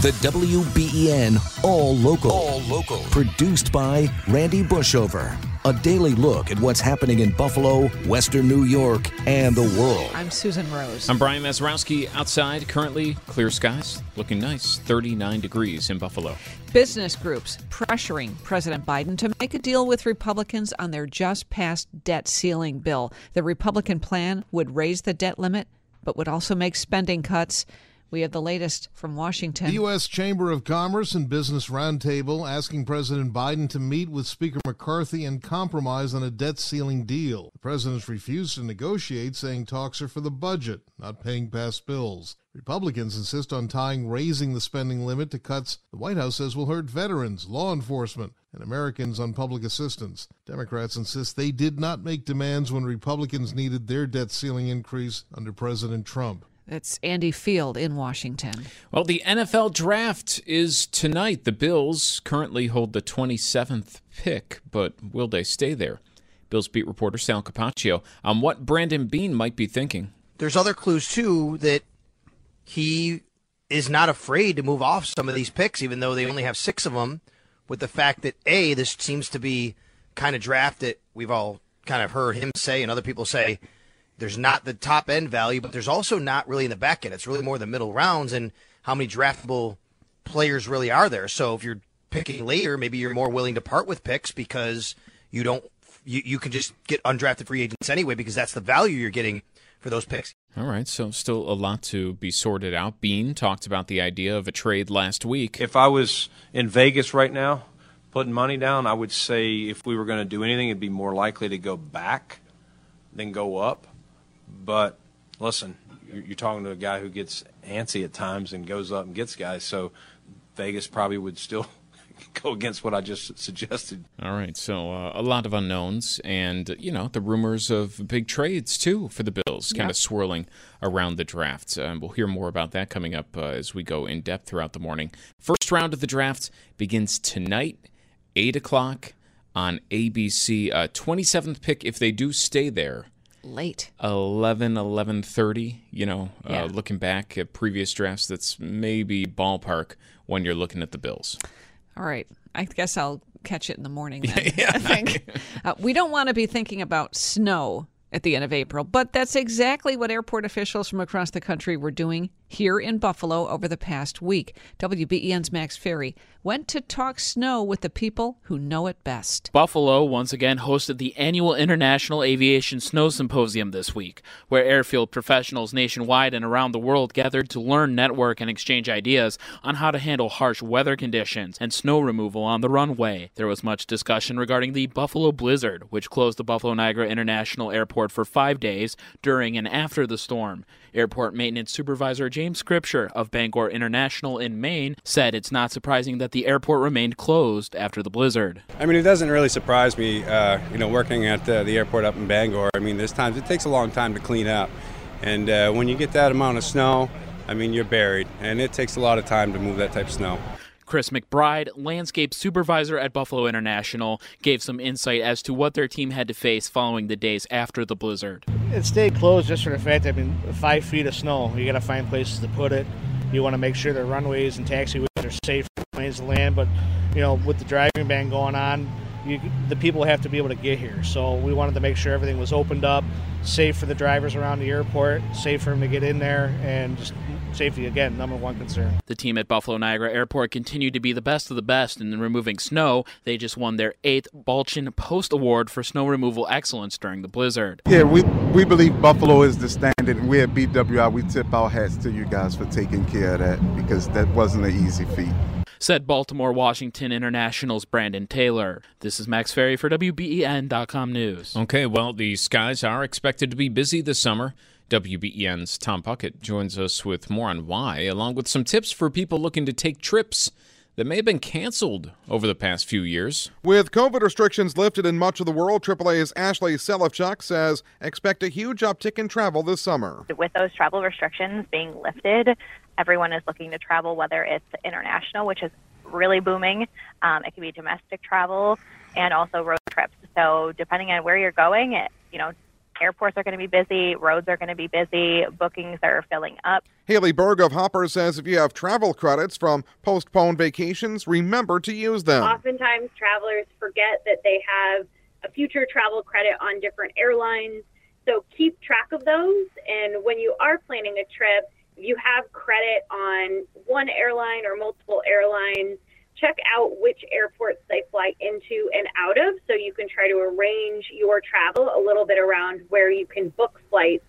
The WBEN All Local. All Local. Produced by Randy Bushover. A daily look at what's happening in Buffalo, Western New York, and the world. I'm Susan Rose. I'm Brian Mazurowski. Outside, currently clear skies, looking nice, 39 degrees in Buffalo. Business groups pressuring President Biden to make a deal with Republicans on their just passed debt ceiling bill. The Republican plan would raise the debt limit, but would also make spending cuts. We have the latest from Washington. The U.S. Chamber of Commerce and Business Roundtable asking President Biden to meet with Speaker McCarthy and compromise on a debt ceiling deal. The president's refused to negotiate, saying talks are for the budget, not paying past bills. Republicans insist on tying raising the spending limit to cuts the White House says will hurt veterans, law enforcement, and Americans on public assistance. Democrats insist they did not make demands when Republicans needed their debt ceiling increase under President Trump. It's Andy Field in Washington. Well, the NFL draft is tonight. The Bills currently hold the 27th pick, but will they stay there? Bills beat reporter Sal Capaccio on what Brandon Beane might be thinking. There's other clues, too, that he is not afraid to move off some of these picks, even though they only have six of them, with the fact that, A, this seems to be kind of draft that we've all kind of heard him say and other people say – there's not the top end value, but there's also not really in the back end. It's really more the middle rounds and how many draftable players really are there. So if you're picking later, maybe you're more willing to part with picks because you don't you, you can just get undrafted free agents anyway because that's the value you're getting for those picks. All right, so still a lot to be sorted out. Beane talked about the idea of a trade last week. If I was in Vegas right now putting money down, I would say if we were going to do anything, it'd be more likely to go back than go up. But listen, you're, talking to a guy who gets antsy at times and goes up and gets guys. So Vegas probably would still go against what I just suggested. All right, so uh, a lot of unknowns, and you know the rumors of big trades too for the Bills, kind of swirling around the draft. Uh, we'll hear more about that coming up uh, as we go in depth throughout the morning. First round of the draft begins tonight, eight o'clock on ABC. Uh, Twenty seventh pick if they do stay there late 11 11.30 you know uh, Yeah. uh, looking back at previous drafts that's maybe ballpark when you're looking at the bills All right. I guess I'll catch it in the morning then. I think. Uh, we don't want to be thinking about snow at the end of April, but that's exactly what airport officials from across the country were doing here in Buffalo over the past week. WBEN's Max Ferry went to talk snow with the people who know it best. Buffalo once again hosted the annual International Aviation Snow Symposium this week, where airfield professionals nationwide and around the world gathered to learn, network, and exchange ideas on how to handle harsh weather conditions and snow removal on the runway. There was much discussion regarding the Buffalo Blizzard, which closed the Buffalo Niagara International Airport for five days during and after the storm. Airport maintenance supervisor James Scripture of Bangor International in Maine said it's not surprising that the airport remained closed after the blizzard. I mean, it doesn't really surprise me, uh, you know, working at uh, the airport up in Bangor. I mean, there's times it takes a long time to clean up. And uh, when you get that amount of snow, I mean, you're buried. And it takes a lot of time to move that type of snow. Chris McBride, landscape supervisor at Buffalo International, gave some insight as to what their team had to face following the days after the blizzard. It stayed closed just for the fact that I mean, five feet of snow. You got to find places to put it. You want to make sure the runways and taxiways are safe planes to land. But you know, with the driving ban going on, you, the people have to be able to get here. So we wanted to make sure everything was opened up, safe for the drivers around the airport, safe for them to get in there, and just safety again, number one concern. The team at Buffalo Niagara Airport continued to be the best of the best in removing snow. They just won their eighth Balchen Post Award for snow removal excellence during the blizzard. Yeah, we we believe Buffalo is the standard, and we at BWI we tip our hats to you guys for taking care of that because that wasn't an easy feat. Said Baltimore Washington International's Brandon Taylor. This is Max Ferry for WBEN.com News. Okay, well, the skies are expected to be busy this summer. WBEN's Tom Puckett joins us with more on why, along with some tips for people looking to take trips that may have been canceled over the past few years. With COVID restrictions lifted in much of the world, AAA's Ashley Selifchuk says expect a huge uptick in travel this summer. With those travel restrictions being lifted, everyone is looking to travel, whether it's international, which is really booming, um, it can be domestic travel, and also road trips. So depending on where you're going, it, you know, airports are going to be busy, roads are going to be busy, bookings are filling up. Haley Berg of Hopper says if you have travel credits from postponed vacations, remember to use them. Oftentimes, travelers forget that they have a future travel credit on different airlines. So keep track of those. And when you are planning a trip, if you have credit on one airline or multiple airlines, check out which airports they fly into and out of so you can try to arrange your travel a little bit around where you can book flights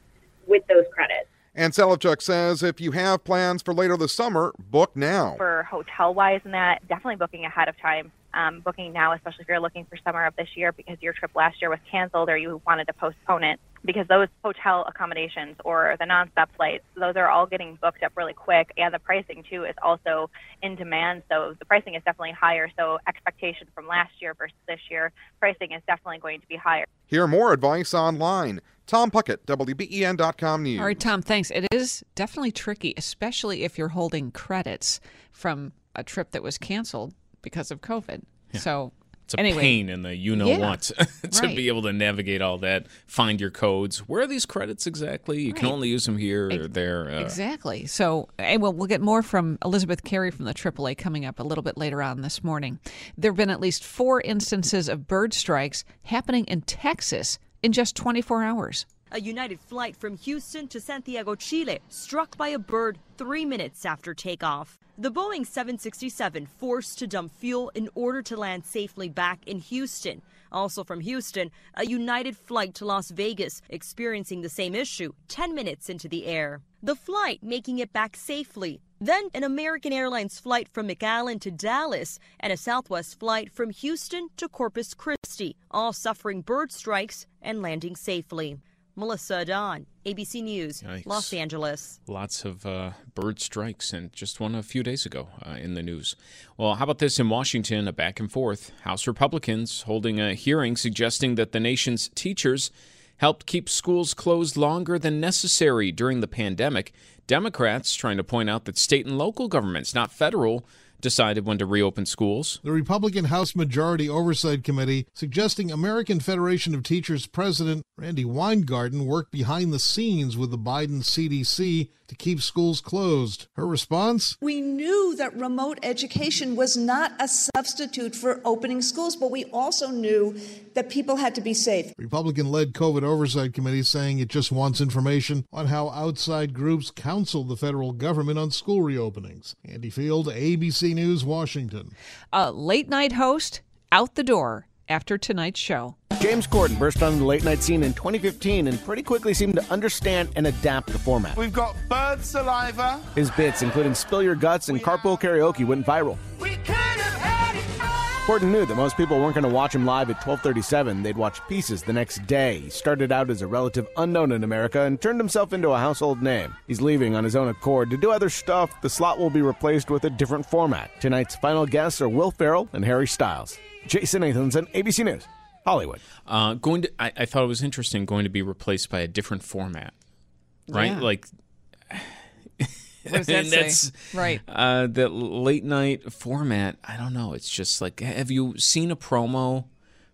with those credits. And Selifchuk says if you have plans for later this summer, book now. For hotel wise and that, definitely booking ahead of time. Um, booking now, especially if you're looking for summer of this year because your trip last year was canceled or you wanted to postpone it because those hotel accommodations or the nonstop flights, those are all getting booked up really quick, and the pricing too is also in demand. So the pricing is definitely higher. So expectation from last year versus this year, pricing is definitely going to be higher. Hear more advice online. Tom Puckett, WBEN.com News. All right, Tom, thanks. It is definitely tricky, especially if you're holding credits from a trip that was canceled because of COVID. Yeah. So it's a anyway, pain in the you know yeah, what to right. be able to navigate all that, find your codes. Where are these credits exactly? You can only use them here or there. Uh, Exactly. So, and we'll, we'll get more from Elizabeth Carey from the AAA coming up a little bit later on this morning. There have been at least four instances of bird strikes happening in Texas in just 24 hours. A United flight from Houston to Santiago, Chile, struck by a bird three minutes after takeoff. The Boeing 767 forced to dump fuel in order to land safely back in Houston. Also from Houston, a United flight to Las Vegas experiencing the same issue 10 minutes into the air. The flight making it back safely. Then an American Airlines flight from McAllen to Dallas and a Southwest flight from Houston to Corpus Christi, all suffering bird strikes and landing safely. Melissa Don, ABC News, Yikes. Los Angeles. Lots of uh, bird strikes, and just one a few days ago uh, in the news. Well, how about this in Washington? A back and forth. House Republicans holding a hearing suggesting that the nation's teachers helped keep schools closed longer than necessary during the pandemic. Democrats trying to point out that state and local governments, not federal, decided when to reopen schools. The Republican House Majority Oversight Committee suggesting American Federation of Teachers President Randi Weingarten worked behind the scenes with the Biden CDC to keep schools closed. Her response? We knew that remote education was not a substitute for opening schools, but we also knew that people had to be safe. Republican led COVID Oversight Committee saying it just wants information on how outside groups counsel the federal government on school reopenings. Andy Field, ABC News, Washington. A late night host out the door after tonight's show. James Corden burst onto the late night scene in 2015 and pretty quickly seemed to understand and adapt the format. We've got bird saliva. His bits, including Spill Your Guts and Carpool Karaoke, went viral. Corden knew that most people weren't going to watch him live at 1237. They'd watch pieces the next day. He started out as a relative unknown in America and turned himself into a household name. He's leaving on his own accord to do other stuff. The slot will be replaced with a different format. Tonight's final guests are Will Ferrell and Harry Styles. Jason Nathanson, ABC News, Hollywood. Uh, going to, I, I thought it was interesting going to be replaced by a different format, right? Yeah. Like, What does that and say? that's Right. Uh, that late night format. I don't know. It's just like, have you seen a promo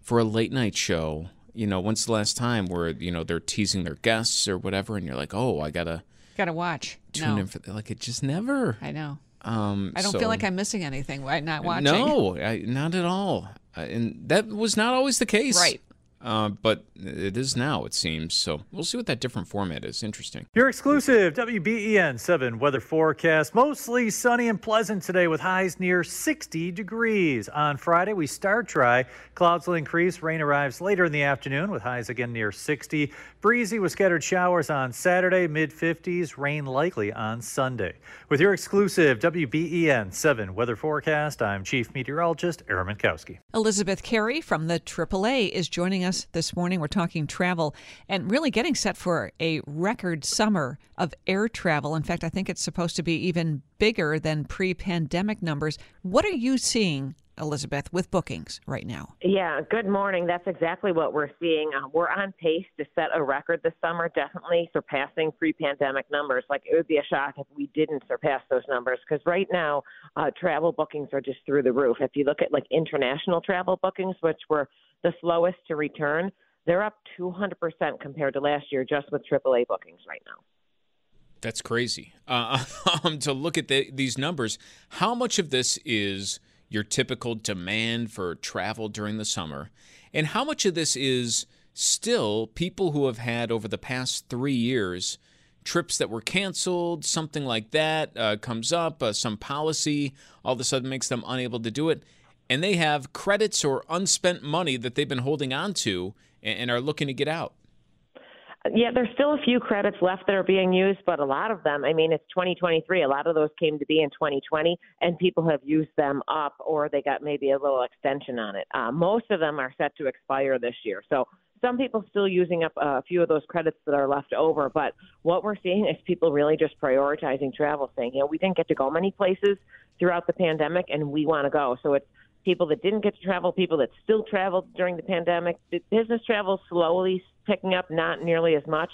for a late night show? You know, when's the last time where you know they're teasing their guests or whatever, and you're like, oh, I gotta Gotta watch. tune no. in for like it just never. I know. Um, I don't so- feel like I'm missing anything by not watching. No, I, not at all. Uh, and that was not always the case. Right. Uh, but it is now, it seems. So we'll see what that different format is. Interesting. Your exclusive WBEN 7 weather forecast. Mostly sunny and pleasant today with highs near 60 degrees. On Friday, we start dry. Clouds will increase. Rain arrives later in the afternoon with highs again near 60. Breezy with scattered showers on Saturday, mid 50s. Rain likely on Sunday. With your exclusive WBEN 7 weather forecast, I'm Chief Meteorologist Aaron Mentkowski. Elizabeth Carey from the AAA is joining us this morning. We're talking travel and really getting set for a record summer of air travel. In fact, I think it's supposed to be even bigger than pre pandemic numbers. What are you seeing, Elizabeth, with bookings right now? Yeah, good morning. That's exactly what we're seeing. Uh, we're on pace to set a record this summer, definitely surpassing pre pandemic numbers. Like, it would be a shock if we didn't surpass those numbers because right now, uh, travel bookings are just through the roof. If you look at like international travel bookings, which were the slowest to return, they're up 200% compared to last year just with AAA bookings right now. That's crazy. Uh, um, to look at the, these numbers, how much of this is your typical demand for travel during the summer, and how much of this is still people who have had over the past three years trips that were canceled, something like that uh, comes up, uh, some policy all of a sudden makes them unable to do it, and they have credits or unspent money that they've been holding on to and, and are looking to get out. Yeah, there's still a few credits left that are being used, but a lot of them, I mean, it's 2023. A lot of those came to be in 2020, and people have used them up or they got maybe a little extension on it. Uh, most of them are set to expire this year. So some people still using up a few of those credits that are left over. But what we're seeing is people really just prioritizing travel, saying, you know, we didn't get to go many places throughout the pandemic, and we want to go. So it's people that didn't get to travel, people that still traveled during the pandemic. Business travel slowly picking up, not nearly as much,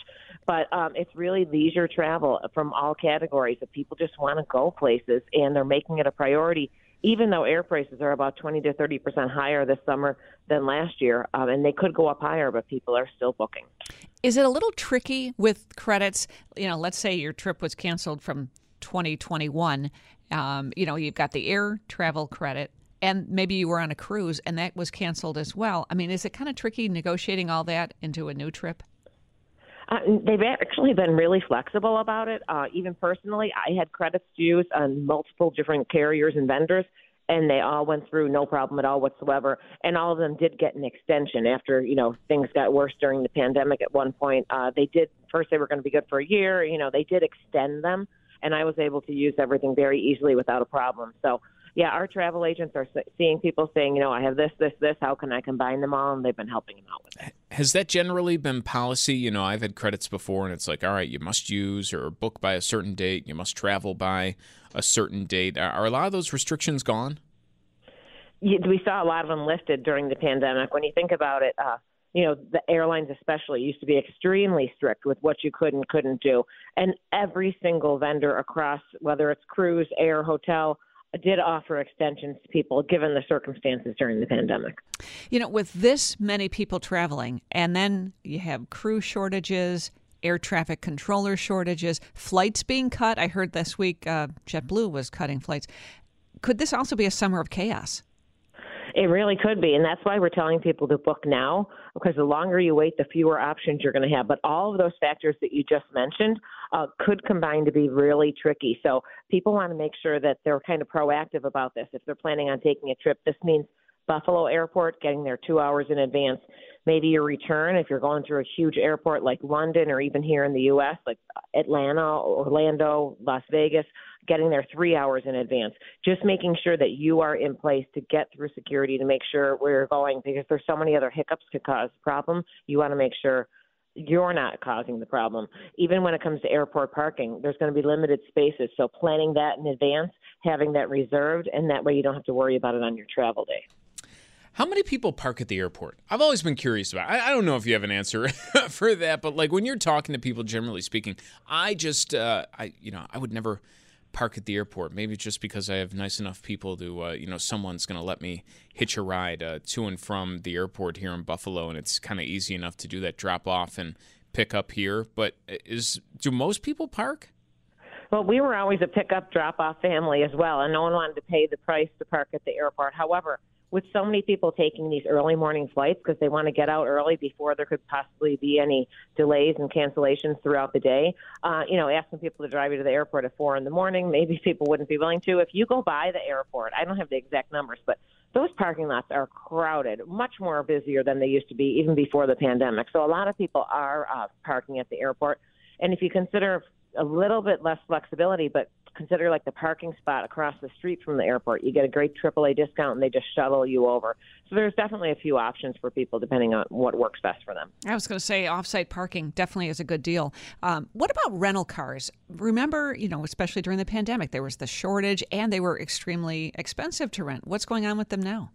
but um, it's really leisure travel from all categories. That people just want to go places, and they're making it a priority. Even though air prices are about 20 to 30 percent higher this summer than last year, um, and they could go up higher, but people are still booking. Is it a little tricky with credits? You know, let's say your trip was canceled from 2021. Um, you know, you've got the air travel credit and maybe you were on a cruise and that was canceled as well. I mean, is it kind of tricky negotiating all that into a new trip? Uh, they've actually been really flexible about it. Uh, even personally, I had credits use on multiple different carriers and vendors, and they all went through no problem at all whatsoever. And all of them did get an extension after you know things got worse during the pandemic. At one point, uh, they did first they were going to be good for a year. You know, they did extend them, and I was able to use everything very easily without a problem. So yeah, our travel agents are seeing people saying, you know, I have this, this, this. How can I combine them all? And they've been helping them out with it. Has that generally been policy? You know, I've had credits before, and it's like, all right, you must use or book by a certain date. You must travel by a certain date. Are a lot of those restrictions gone? We saw a lot of them lifted during the pandemic. When you think about it, uh, you know, the airlines especially used to be extremely strict with what you could and couldn't do. And every single vendor across, whether it's cruise, air, hotel, did offer extensions to people given the circumstances during the pandemic. You know, with this many people traveling, and then you have crew shortages, air traffic controller shortages, flights being cut. I heard this week uh, JetBlue was cutting flights. Could this also be a summer of chaos? It really could be, and that's why we're telling people to book now because the longer you wait, the fewer options you're going to have. But all of those factors that you just mentioned uh, could combine to be really tricky. So people want to make sure that they're kind of proactive about this. If they're planning on taking a trip, this means Buffalo Airport, getting there two hours in advance. Maybe your return, if you're going through a huge airport like London or even here in the U.S., like Atlanta, Orlando, Las Vegas, getting there three hours in advance. Just making sure that you are in place to get through security to make sure where you're going because there's so many other hiccups to cause problem. You want to make sure you're not causing the problem. Even when it comes to airport parking, there's going to be limited spaces. So planning that in advance, having that reserved, and that way you don't have to worry about it on your travel day. How many people park at the airport? I've always been curious about. I, I don't know if you have an answer for that, but like when you're talking to people, generally speaking, I just, uh, I, you know, I would never park at the airport. Maybe just because I have nice enough people to, uh, you know, someone's going to let me hitch a ride uh, to and from the airport here in Buffalo, and it's kind of easy enough to do that drop off and pick up here. But uh, is do most people park? Well, we were always a pick up drop off family as well, and no one wanted to pay the price to park at the airport. However, with so many people taking these early morning flights because they want to get out early before there could possibly be any delays and cancellations throughout the day. Uh, you know, asking people to drive you to the airport at four in the morning, maybe people wouldn't be willing to. If you go by the airport, I don't have the exact numbers, but those parking lots are crowded, much more busier than they used to be even before the pandemic. So a lot of people are uh, parking at the airport. And if you consider a little bit less flexibility, but consider like the parking spot across the street from the airport. You get a great AAA discount and they just shuttle you over. So there's definitely a few options for people depending on what works best for them. I was going to say offsite parking definitely is a good deal. Um, what about rental cars? Remember, you know, especially during the pandemic, there was the shortage and they were extremely expensive to rent. What's going on with them now?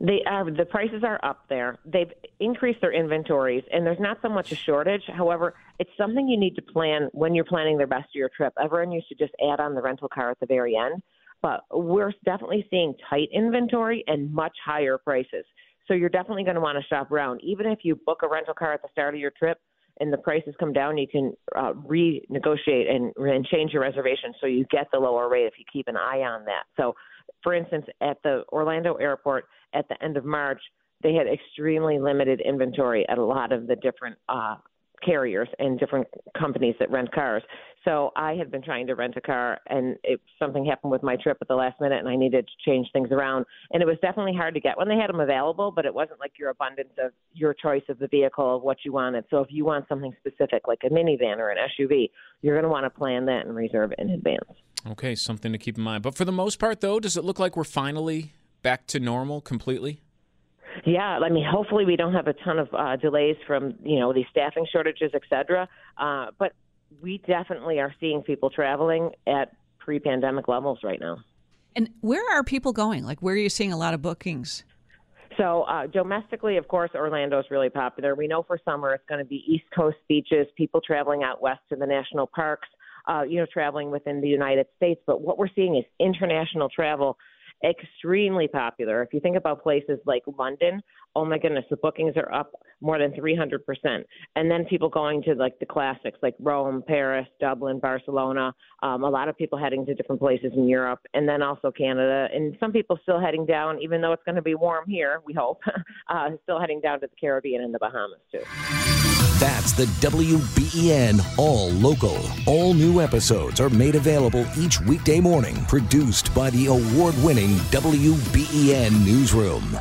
They are the prices are up there. They've increased their inventories, and there's not so much a shortage. However, it's something you need to plan when you're planning the rest of your trip. Everyone used to just add on the rental car at the very end, but we're definitely seeing tight inventory and much higher prices. So you're definitely going to want to shop around. Even if you book a rental car at the start of your trip and the prices come down, you can uh, renegotiate and, and change your reservation so you get the lower rate if you keep an eye on that. So, for instance, at the Orlando airport at the end of March, they had extremely limited inventory at a lot of the different uh, carriers and different companies that rent cars. So I had been trying to rent a car, and it, something happened with my trip at the last minute, and I needed to change things around. And it was definitely hard to get when they had them available, but it wasn't like your abundance of your choice of the vehicle of what you wanted. So if you want something specific, like a minivan or an SUV, you're going to want to plan that and reserve it in advance. Okay, something to keep in mind. But for the most part, though, does it look like we're finally back to normal completely? Yeah, I mean, hopefully we don't have a ton of uh, delays from you know these staffing shortages, et cetera. Uh, but we definitely are seeing people traveling at pre-pandemic levels right now. And where are people going? Like, where are you seeing a lot of bookings? So uh, domestically, of course, Orlando is really popular. We know for summer it's going to be East Coast beaches, people traveling out west to the national parks, uh, you know, traveling within the United States. But what we're seeing is international travel extremely popular. If you think about places like London, oh my goodness, the bookings are up more than 300%. And then people going to like the classics like Rome, Paris, Dublin, Barcelona, um, a lot of people heading to different places in Europe, and then also Canada. And some people still heading down, even though it's going to be warm here, we hope, uh, still heading down to the Caribbean and the Bahamas too. That's the WBEN All Local. All new episodes are made available each weekday morning, produced by the award winning WBEN Newsroom.